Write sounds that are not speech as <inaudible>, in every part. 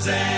zero siamo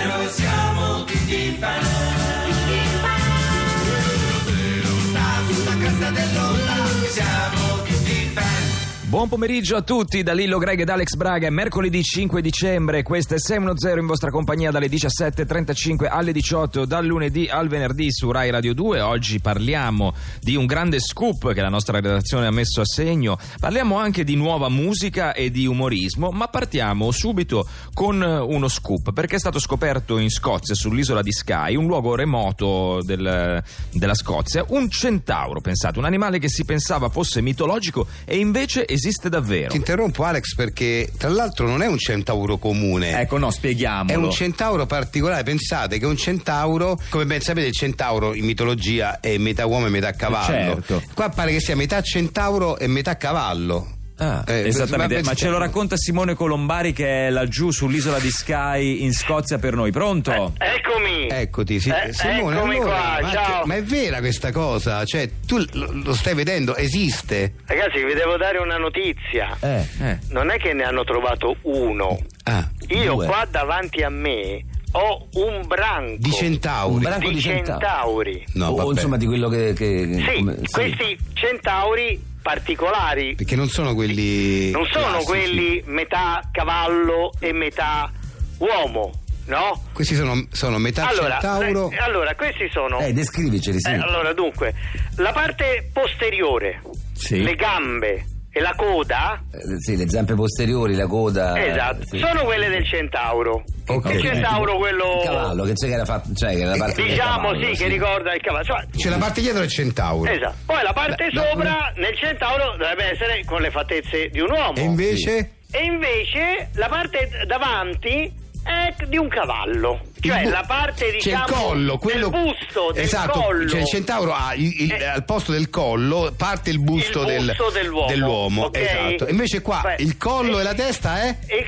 Buon pomeriggio a tutti da Lillo Greg ed Alex Braga. È mercoledì 5 dicembre. Questo è 610 in vostra compagnia dalle 17.35 alle 18, dal lunedì al venerdì su Rai Radio 2. Oggi parliamo di un grande scoop che la nostra redazione ha messo a segno. Parliamo anche di nuova musica e di umorismo, ma partiamo subito con uno scoop perché è stato scoperto in Scozia, sull'isola di Skye, un luogo remoto del- della Scozia, un centauro, pensate, un animale che si pensava fosse mitologico e invece esiste davvero. Ti interrompo Alex perché tra l'altro non è un centauro comune. Ecco, no, spieghiamolo. È un centauro particolare, pensate che un centauro, come ben sapete il centauro in mitologia è metà uomo e metà cavallo. Certo. Qua pare che sia metà centauro e metà cavallo. Ah, Eh, Esattamente, ma- ce lo racconta Simone Colombari che è laggiù sull'isola di Skye in Scozia per noi. Pronto? Eccomi. Eccoti, sì. Eh, Simone, eccomi allora, qua, ma, ciao. ma è vera questa cosa? Cioè, tu lo, lo stai vedendo, esiste? Ragazzi, vi devo dare una notizia. Eh, eh. Non è che ne hanno trovato uno. Ah, Io Due. qua davanti a me ho un branco di centauri. Un branco di di centauri. centauri. No, o insomma di quello che... che- Sì, come- questi centauri particolari Perché non sono quelli non sono classici. quelli metà cavallo e metà uomo, no? Questi sono, sono metà Allora, centauro. eh, allora, questi sono Eh, descriviceli, sì. Eh, allora, dunque, la parte posteriore, Sì. le gambe e la coda, Eh, sì, le zampe posteriori, la coda... esatto, sì. sono quelle del centauro. Ok. Il centauro, quello. Il cavallo, che c'è che era fatto... Cioè, che era la parte Diciamo cavallo, sì, che ricorda il cavallo. Insomma, C'è la parte dietro del centauro. esatto. Poi la parte Beh, sopra nel centauro dovrebbe essere con le fattezze di un uomo. E invece? E invece la parte davanti è di un cavallo. Cioè bu- la parte c'è diciamo il collo, quello del busto, del esatto, collo. cioè il centauro ha il- il- Eh. al posto del collo parte il busto, Il del- busto dell'uomo, dell'uomo, ok? esatto. Invece qua Beh, il collo eh, e la testa è E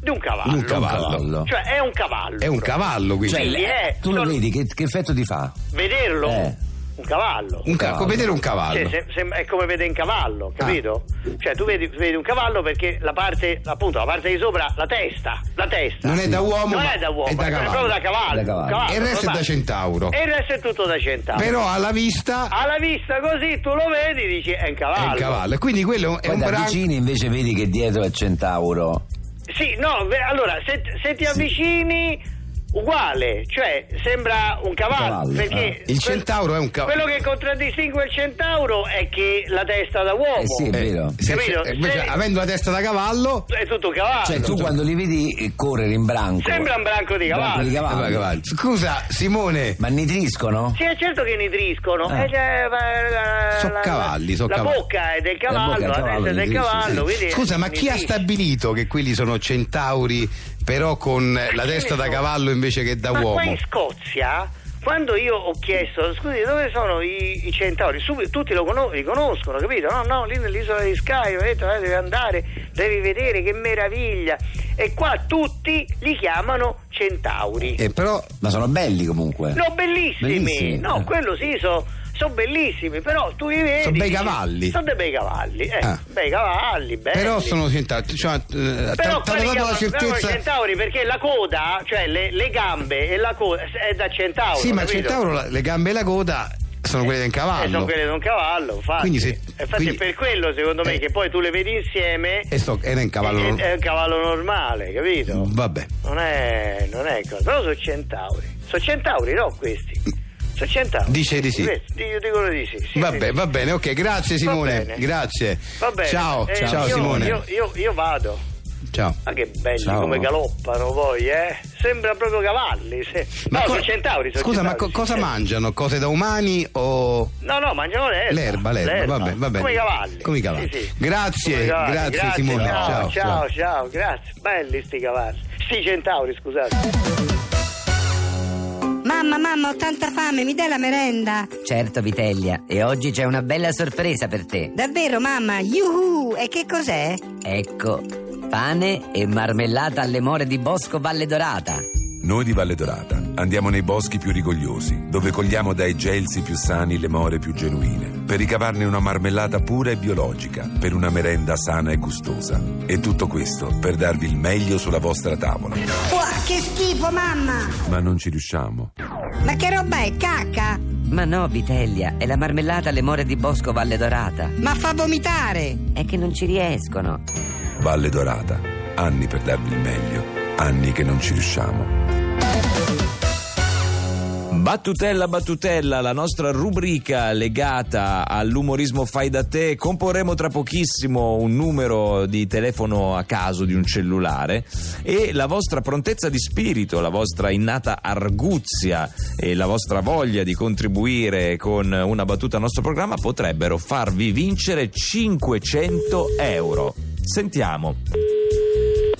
di un cavallo. Un cavallo. cavallo. Cioè è un cavallo. è un cavallo quindi. Cioè, è- tu lo vedi, che, che effetto ti fa? Vederlo? Eh. Un cavallo. un ca- cavallo. vedere un cavallo. Cioè, se- se- è come vedere un cavallo, capito? Ah. Cioè, tu vedi, vedi un cavallo perché la parte, appunto, la parte di sopra, la testa, la testa. Non è da uomo, Non è da uomo, è da cavallo. proprio da cavallo. Da cavallo. cavallo, E il resto è da centauro. E il resto è tutto da centauro. Però alla vista Alla vista così tu lo vedi dici è un è cavallo. un cavallo. E quindi quello è Poi un da branco. vicini invece vedi che dietro è centauro. Sì, no, allora, se, se ti avvicini, uguale, cioè sembra un cavallo, Cavallo, perché Il quel- centauro è un cavallo. quello che contraddistingue il centauro è che la testa da uomo Eh sì, è vero. Se- Capito? se- invece, Se- avendo la testa da cavallo, è tutto un cavallo. Cioè tu quando li vedi eh, correre in branco... Sembra un branco di Branco cavallo. di cavallo. eh, cavallo. Scusa, Simone, Ma nitriscono? Sì, è certo che nitriscono. Ah. Eh, cioè, la- la- So la- cavalli, la cavalli. bocca è del La cavallo, la, cavallo, testa è del cavallo. sì. scusa, ma chi ha stabilito che quelli sono centauri, però con la testa da cavallo invece che da Ma uomo? qua in Scozia, quando io ho chiesto, scusi, dove sono i, i centauri? Subito tutti lo cono- li conoscono, capito? No, no, lì nell'isola di Skye, ho detto, eh, devi andare, devi vedere, che meraviglia. E qua tutti li chiamano centauri. Eh, però Ma sono belli comunque. No, bellissimi. Bellissimi, No, eh. quello sì, sono bellissimi, però tu li vedi. Sono bei cavalli. Sono dei bei cavalli, eh. Ah. Bei cavalli, belli. Però sono centauri. Cioè, eh, Però li dato la certezza. centauri perché la coda, cioè le, le gambe e la coda è da centauro. Sì, ma capito? centauro, la- le gambe e la coda sono quelle del Eh, sono cavallo. quelle di un cavallo, infatti. Quindi se- infatti quindi- è per quello secondo me eh. che poi tu le vedi insieme E sto, era in cavallo. è, è un cavallo normale, capito? Vabbè. Non è, non è cosa, però sono centauri. Sono centauri, no questi? Sono centauri. Dice di sì. Io dicono di sì. sì, Vabbè, sì. va bene, ok, grazie Simone. bene. Grazie. Va bene. Ciao, Eh, ciao io- Simone. Io, io, io vado. Ciao. Ma che belli Ciao. come galoppano poi, eh? Sembra proprio cavalli. se- No, co- sono centauri. sono Scusa, ma centauri, co- cosa mangiano? Cose da umani o No, no, mangiano l'erba. l'erba? L'erba, vabbè, va bene. Come i cavalli. Come i cavalli. Sì, sì. Grazie, Come cavalli. grazie, Simone. Ciao, Ciao, ciao, ciao, grazie. Belli sti cavalli. Sti centauri, scusate. Mamma, mamma, ho tanta fame, mi dai la merenda? Certo, Vitellia, e oggi c'è una bella sorpresa per te. Davvero, mamma? Yuhu! E che cos'è? Ecco, pane e marmellata alle more di Bosco Valle Dorata. Noi di Valle Dorata andiamo nei boschi più rigogliosi, dove cogliamo dai gelsi più sani le more più genuine. Per ricavarne una marmellata pura e biologica, per una merenda sana e gustosa. E tutto questo per darvi il meglio sulla vostra tavola. Uah, che schifo, mamma! Ma non ci riusciamo. Ma che roba è, cacca? Ma no, Vitellia, è la marmellata alle more di Bosco Valle Dorata. Ma fa vomitare! È che non ci riescono. Valle Dorata, anni per darvi il meglio, anni che non ci riusciamo. Battutella, battutella, la nostra rubrica legata all'umorismo fai da te. Comporremo tra pochissimo un numero di telefono a caso di un cellulare e la vostra prontezza di spirito, la vostra innata arguzia e la vostra voglia di contribuire con una battuta al nostro programma potrebbero farvi vincere 500 euro. Sentiamo.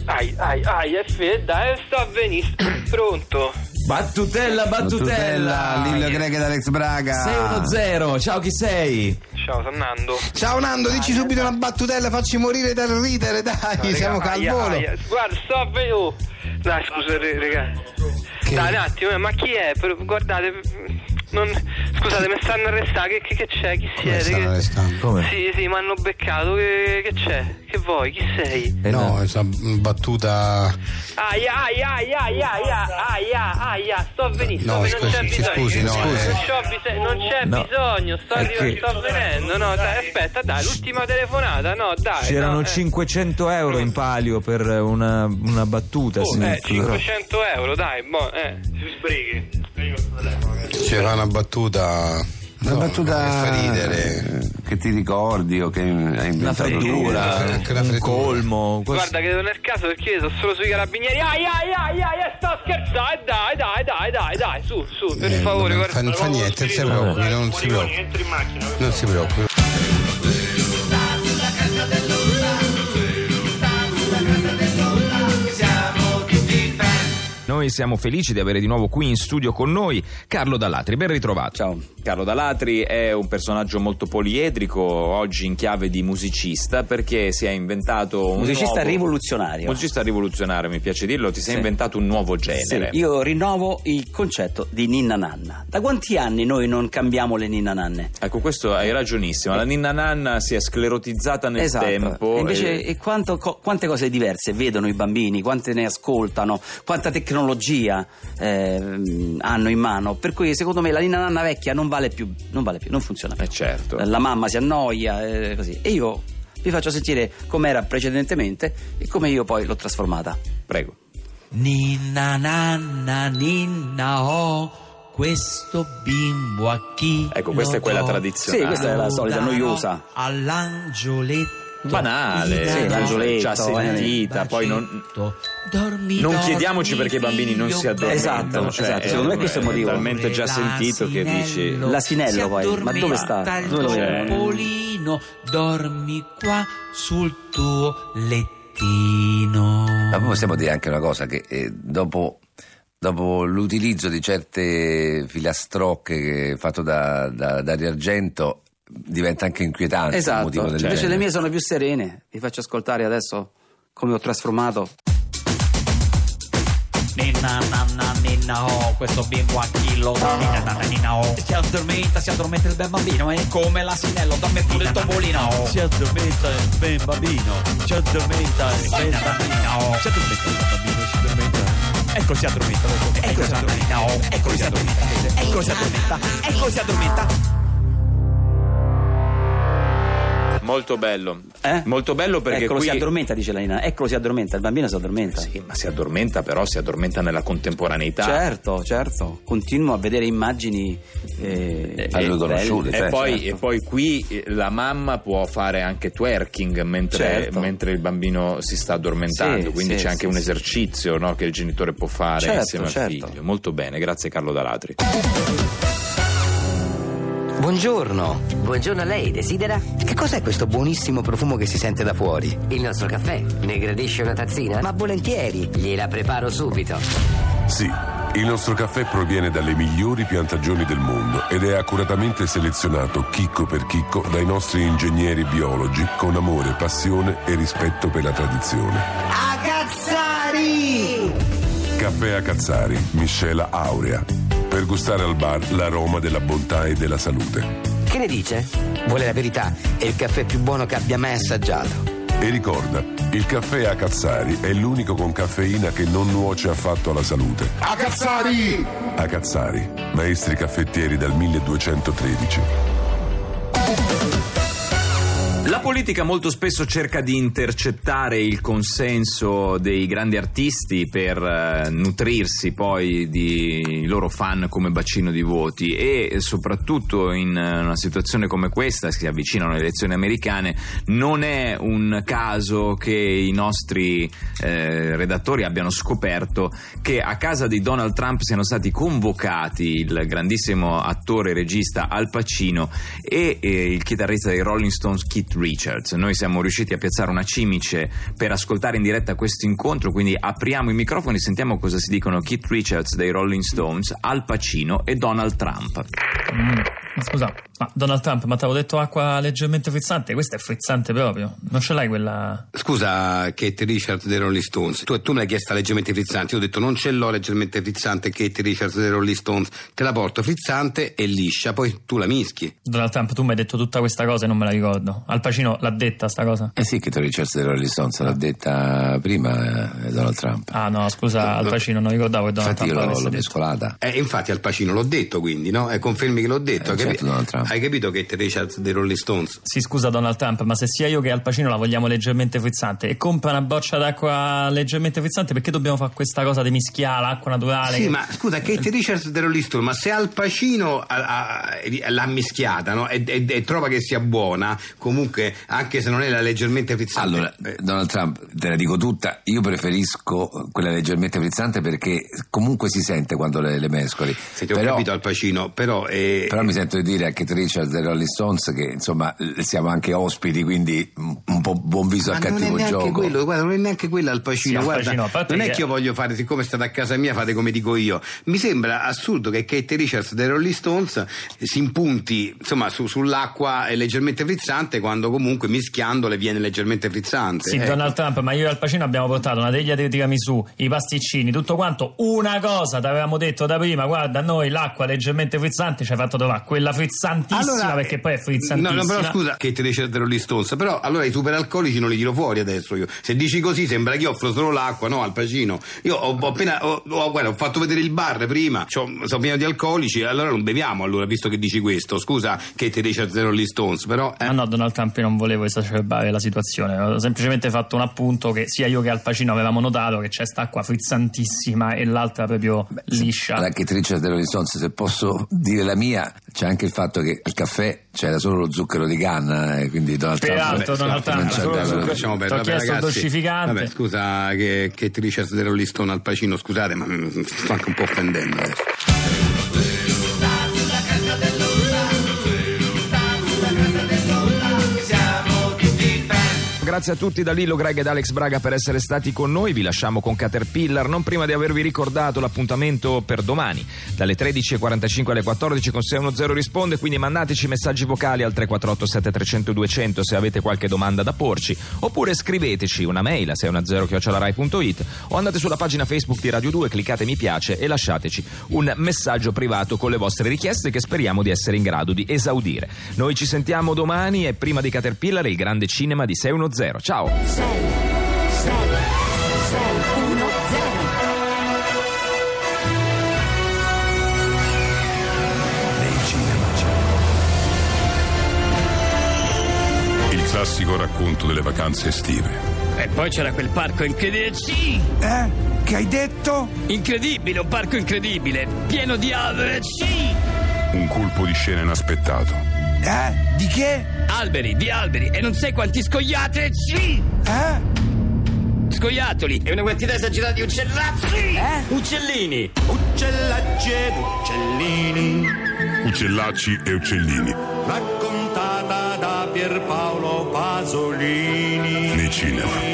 Ai, ai, ai, è fredda, eh, sto a venire. <coughs> Pronto? Battutella, battutella. Lillo Greg ed Alex Braga. 610, ciao chi sei? Ciao, sono Nando. Ciao Nando, dici subito una battutella, facci morire dal ridere, dai, siamo Raga, al aia, volo. aia. Guarda, sto a venire. Oh. Dai, scusa, raga. Dai, un attimo, eh, ma chi è? Guardate, non... scusate, mi stanno arrestando. Che, che, che c'è? Chi Come siete? stanno Che- arrestando? Come? Sì, sì, mi hanno beccato. Che, che c'è? Che vuoi? Chi sei? Eh, No, è una battuta. Aia, aia, aia, aia, aia, aia, aia, sto sto No, venire, non scusi, c'è si bisogno. scusi, no, non, eh. non c'è No. bisogno, sto, che- sto venendo, no, dai, aspetta, dai, l'ultima telefonata, no, dai. C'erano no, eh. 500 euro in palio per una, una battuta. Oh, sì, eh, però- 500 euro, dai, boh, eh. C'era una battuta. Una no, battuta che fa ridere. che ti ricordi o che hai inventato Una freddura, tu. Anche una un colmo. cos- Guarda che non è il caso perché io sono solo sui carabinieri. Ai ai ai ai, sto scherzando, dai, dai, dai, dai, dai, su, su, per Eh, favore, non fa, guarda. non fa niente, non si preoccupi, non si preoccupi. Noi siamo felici di avere di nuovo qui in studio con noi Carlo Dallatri. Ben ritrovato. Ciao, Carlo Dalatri è un personaggio molto poliedrico, oggi in chiave di musicista, perché si è inventato un Musicista nuovo- rivoluzionario. Musicista rivoluzionario, mi piace dirlo, ti sei Sì. inventato un nuovo Sì, genere. io rinnovo il concetto di ninna nanna. Da quanti anni noi non cambiamo le ninna nanne? Ecco, questo hai ragionissimo. La ninna nanna si è sclerotizzata nel esatto. tempo. E invece e- e quanto- co- quante cose diverse vedono i bambini, quante ne ascoltano, quanta tecnologia ehm, hanno in mano. Per cui secondo me la ninna nanna vecchia non vale più, non vale più, non funziona più. Eh, certo. La mamma si annoia e così. E io vi faccio sentire com'era precedentemente e come io poi l'ho trasformata. Prego. Ninna nanna ninna oh questo bimbo a chi Ecco, questa lo è quella do? tradizionale. Sì, questa è la solita noiosa. All'angioletto Banale, Sì, l'angioletto, già eh. sentita, poi non, Dormi, non dormi, chiediamoci perché i bambini non si addormentano. Esatto, cioè, esatto, secondo me questo è il motivo. talmente già sentito che dici... L'asinello poi, ma dove sta? Dove lo vedo? topolino, dormi qua sul tuo lettino. Ma poi possiamo dire anche una cosa, che eh, dopo, dopo l'utilizzo di certe filastrocche che- fatto da, da Dario Argento diventa anche inquietante Esatto, motivo del invece genere. le mie sono più serene. Vi faccio ascoltare adesso come ho trasformato. Ninna nanna ninna oh questo bimbo a chi lo do Ninna nanna ninna oh Si addormenta, si addormenta il bel bambino E come l'asinello dorme pure il topolino oh. Si addormenta il ben bambino Si addormenta il ben bambino oh. Si addormenta il bambino, si addormenta Ecco si addormenta, ecco si addormenta oh. Ecco si addormenta, ecco si addormenta Ecco si addormenta Molto bello. Eh? Molto bello perché Eccolo qui... si addormenta, dice la Nina. Eccolo si addormenta, il bambino si addormenta. Sì, ma si addormenta però, si addormenta nella contemporaneità. Certo, certo. Continuo a vedere immagini eh, Alle conosciute. E certo. poi, e poi qui eh, la mamma può fare anche twerking mentre, Certo. mentre il bambino si sta addormentando, Sì, quindi sì, c'è anche sì, un sì. esercizio no, che il genitore può fare Certo, insieme al certo. figlio. Molto bene, grazie Carlo Dalatri. Buongiorno. Buongiorno a lei, desidera? Che cos'è questo buonissimo profumo che si sente da fuori? Il nostro caffè. Ne gradisce una tazzina? Ma volentieri. Gliela preparo subito. Sì, il nostro caffè proviene dalle migliori piantagioni del mondo ed è accuratamente selezionato chicco per chicco dai nostri ingegneri biologi con amore, passione e rispetto per la tradizione. A Cazzari! Caffè a Cazzari, miscela aurea. Per gustare al bar l'aroma della bontà e della salute. Che ne dice? Vuole la verità? È il caffè più buono che abbia mai assaggiato. E ricorda, il caffè a Cazzari è l'unico con caffeina che non nuoce affatto alla salute. A Cazzari! A Cazzari, maestri caffettieri dal 1213. La politica molto spesso cerca di intercettare il consenso dei grandi artisti per eh, nutrirsi poi di loro fan come bacino di voti e soprattutto in eh, una situazione come questa, si avvicinano le elezioni americane, non è un caso che i nostri eh, redattori abbiano scoperto che a casa di Donald Trump siano stati convocati il grandissimo attore e regista Al Pacino e eh, il chitarrista dei Rolling Stones Keith Richards. Noi siamo riusciti a piazzare una cimice per ascoltare in diretta questo incontro, quindi apriamo i microfoni e sentiamo cosa si dicono Keith Richards dei Rolling Stones, Al Pacino e Donald Trump. Mm, scusa, ma Donald Trump, ma ti avevo detto acqua leggermente frizzante? Questa è frizzante proprio. Non ce l'hai quella. Scusa, Kate Richards dei Rolling Stones. Tu, tu me l'hai chiesta leggermente frizzante. Io ho detto non ce l'ho leggermente frizzante, Kate Richards dei Rolling Stones. Te la porto frizzante e liscia, poi tu la mischi. Donald Trump, tu mi hai detto tutta questa cosa e non me la ricordo. Al Pacino l'ha detta sta cosa? Eh sì, che Tony Richards dei Rolling Stones l'ha detta prima eh, Donald Trump. Ah no, scusa, Al Pacino non ricordavo che Donald Infatti io Trump l'ho, l'avesse l'ho mescolata. Eh, infatti al Pacino l'ho detto quindi, no? E confermi che l'ho detto. Eh, Hai certo, Donald Trump. Hai capito Kate Richards dei Rolling Stones? Sì, scusa Donald Trump, ma se sia io che Al Pacino la vogliamo leggermente frizzante e compra una boccia d'acqua leggermente frizzante, perché dobbiamo fare questa cosa di mischiare l'acqua naturale? Sì, che- ma scusa, Kate Richards dei Rolling Stones, ma se Al Pacino ha- ha- l'ha mischiata no? e, e- e trova che sia buona, comunque, anche se non è la leggermente frizzante. Allora, eh, Donald Trump, te la dico tutta, io preferisco quella leggermente frizzante perché comunque si sente quando le, le mescoli. se ti ho però, capito Al Pacino, però... eh, però mi sento di dire a Kate Richards dei Rolling Stones che insomma siamo anche ospiti, quindi un po' buon viso Ma al non è cattivo neanche gioco. quello, guarda, non è neanche quello al Pacino. Sì, guarda, Pacino, non è che- io voglio fare, siccome state a casa mia, fate come dico io. Mi sembra assurdo che Kate Richards dei Rolling Stones si impunti insomma, su- sull'acqua leggermente frizzante quando comunque mischiandole viene leggermente frizzante. Sì, Ecco. Donald Trump, ma io e Al Pacino abbiamo portato una teglia di tiramisù, i pasticcini, tutto quanto. Una cosa ti avevamo detto da prima, guarda, noi l'acqua leggermente frizzante ci hai fatto trovare quella frizzantissima, perché poi è frizzantissima. No, no, però scusa, Kate Richards dei Rolling Stones, però allora i superalcolici non li tiro fuori adesso io. Se dici così sembra che io offro solo l'acqua, no, al Pacino. Io ho, ho appena ho, ho- guarda, ho fatto vedere il bar prima, c'ho- sono pieno di alcolici, allora non beviamo allora, visto che dici questo. Scusa, Kate Richards dei Rolling Stones, però eh. Ma no, Donald Trump, io non volevo esacerbare la situazione, ho semplicemente fatto un appunto che sia io che Al Pacino avevamo notato che c'è sta acqua frizzantissima e l'altra proprio liscia. Alla Kate Richards dei Rolling Stones, se posso dire la mia, c'è anche il fatto che al caffè c'era solo lo zucchero di canna, e quindi Donald Trump Peraltro, Donald non Trump, c'è solo Ti perdere, chiesto il ragazzi. dolcificante. Vabbè, scusa, che Kate Richards dei Rolling Stones al Pacino, scusate, ma mi sto anche un po' offendendo adesso. Grazie a tutti da Lillo, Greg ed Alex Braga per essere stati con noi. Vi lasciamo con Caterpillar, non prima di avervi ricordato l'appuntamento per domani, dalle 13.45 alle 14 con 610 risponde, quindi mandateci messaggi vocali al 348 7300 200 se avete qualche domanda da porci, oppure scriveteci una mail a 610-rai.it o andate sulla pagina Facebook di Radio 2, cliccate mi piace e lasciateci un messaggio privato con le vostre richieste che speriamo di essere in grado di esaudire. Noi ci sentiamo domani e prima di Caterpillar il grande cinema di 610. Ciao! 6 6 6 1 0 Il classico racconto delle vacanze estive. E poi c'era quel parco incredibile. Sì! Eh? Che hai detto? Incredibile, un parco incredibile, pieno di alberi. Sì! Un colpo di scena inaspettato. Eh? Di che? Alberi, di alberi, e non sai quanti scoiate. Sì! Eh? Scoiattoli e una quantità esagerata di uccellazzi. Eh? Uccellini. Uccellacci ed uccellini. Uccellacci e uccellini. Raccontata da Pierpaolo Pasolini. Nei cinema.